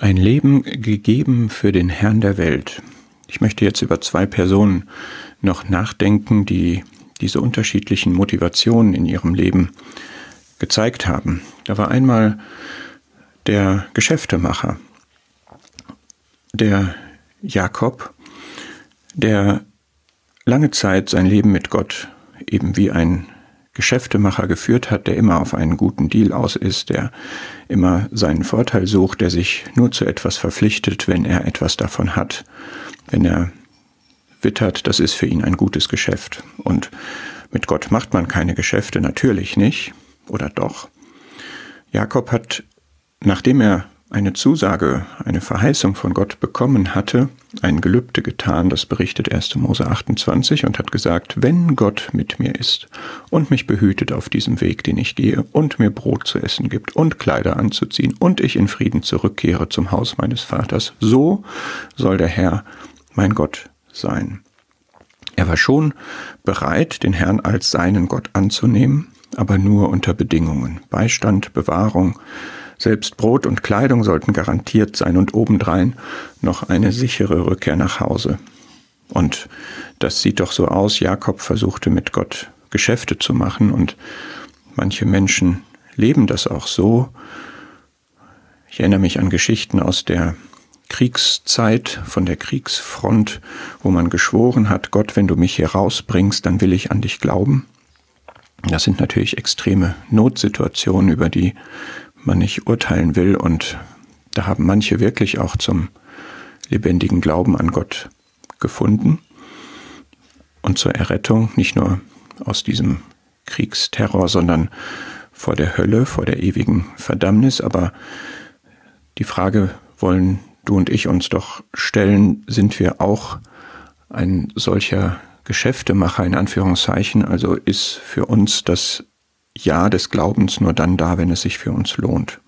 Ein Leben gegeben für den Herrn der Welt. Ich möchte jetzt über zwei Personen noch nachdenken, die diese unterschiedlichen Motivationen in ihrem Leben gezeigt haben. Da war einmal der Geschäftemacher, der Jakob, der lange Zeit sein Leben mit Gott eben wie ein Geschäftemacher geführt hat, der immer auf einen guten Deal aus ist, der immer seinen Vorteil sucht, der sich nur zu etwas verpflichtet, wenn er etwas davon hat, wenn er wittert, das ist für ihn ein gutes Geschäft. Und mit Gott macht man keine Geschäfte, natürlich nicht, oder doch. Jakob hat, nachdem er eine Zusage, eine Verheißung von Gott bekommen hatte, ein Gelübde getan, das berichtet 1. Mose 28 und hat gesagt, wenn Gott mit mir ist und mich behütet auf diesem Weg, den ich gehe, und mir Brot zu essen gibt und Kleider anzuziehen und ich in Frieden zurückkehre zum Haus meines Vaters, so soll der Herr mein Gott sein. Er war schon bereit, den Herrn als seinen Gott anzunehmen, aber nur unter Bedingungen. Beistand, Bewahrung, selbst Brot und Kleidung sollten garantiert sein und obendrein noch eine sichere Rückkehr nach Hause. Und das sieht doch so aus, Jakob versuchte mit Gott Geschäfte zu machen und manche Menschen leben das auch so. Ich erinnere mich an Geschichten aus der Kriegszeit, von der Kriegsfront, wo man geschworen hat, Gott, wenn du mich hier rausbringst, dann will ich an dich glauben. Das sind natürlich extreme Notsituationen, über die man nicht urteilen will. Und da haben manche wirklich auch zum lebendigen Glauben an Gott gefunden und zur Errettung, nicht nur aus diesem Kriegsterror, sondern vor der Hölle, vor der ewigen Verdammnis. Aber die Frage wollen du und ich uns doch stellen, sind wir auch ein solcher Geschäftemacher in Anführungszeichen? Also ist für uns das ja des Glaubens nur dann da, wenn es sich für uns lohnt.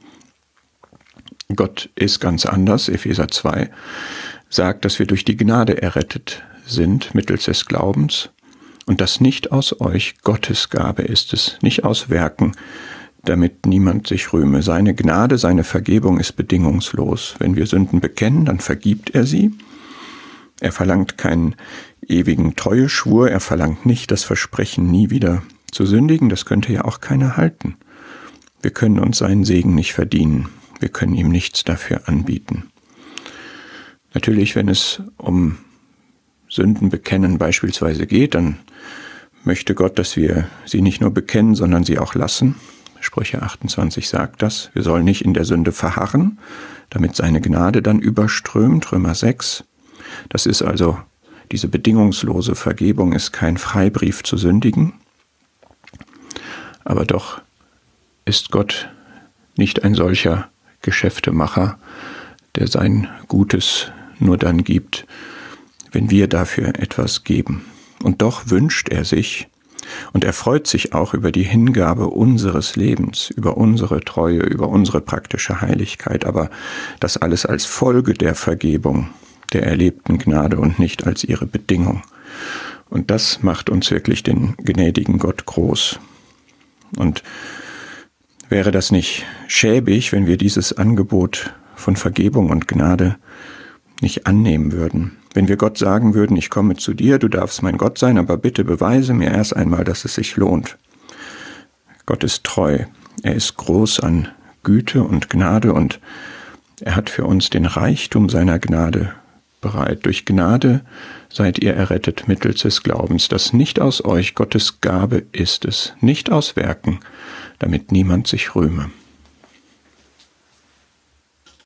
Gott ist ganz anders. Epheser 2 sagt, dass wir durch die Gnade errettet sind mittels des Glaubens und das nicht aus euch, Gottes Gabe ist es, nicht aus Werken, damit niemand sich rühme. Seine Gnade, seine Vergebung ist bedingungslos. Wenn wir Sünden bekennen, dann vergibt er sie. Er verlangt keinen ewigen Treueschwur, er verlangt nicht das Versprechen, nie wieder zu sündigen, das könnte ja auch keiner halten. Wir können uns seinen Segen nicht verdienen. Wir können ihm nichts dafür anbieten. Natürlich, wenn es um Sünden bekennen beispielsweise geht, dann möchte Gott, dass wir sie nicht nur bekennen, sondern sie auch lassen. Sprüche 28 sagt das. Wir sollen nicht in der Sünde verharren, damit seine Gnade dann überströmt. Römer 6. Das ist also diese bedingungslose Vergebung ist kein Freibrief zu sündigen, aber doch ist Gott nicht ein solcher Geschäftemacher, der sein Gutes nur dann gibt, wenn wir dafür etwas geben. Und doch wünscht er sich, und er freut sich auch über die Hingabe unseres Lebens, über unsere Treue, über unsere praktische Heiligkeit, aber das alles als Folge der Vergebung, der erlebten Gnade und nicht als ihre Bedingung. Und das macht uns wirklich den gnädigen Gott groß. Und wäre das nicht schäbig, wenn wir dieses Angebot von Vergebung und Gnade nicht annehmen würden? Wenn wir Gott sagen würden, ich komme zu dir, du darfst mein Gott sein, aber bitte beweise mir erst einmal, dass es sich lohnt. Gott ist treu, er ist groß an Güte und Gnade und er hat für uns den Reichtum seiner Gnade bereit. Durch Gnade seid ihr errettet mittels des Glaubens, das nicht aus euch Gottes Gabe ist es, nicht aus Werken, damit niemand sich rühme.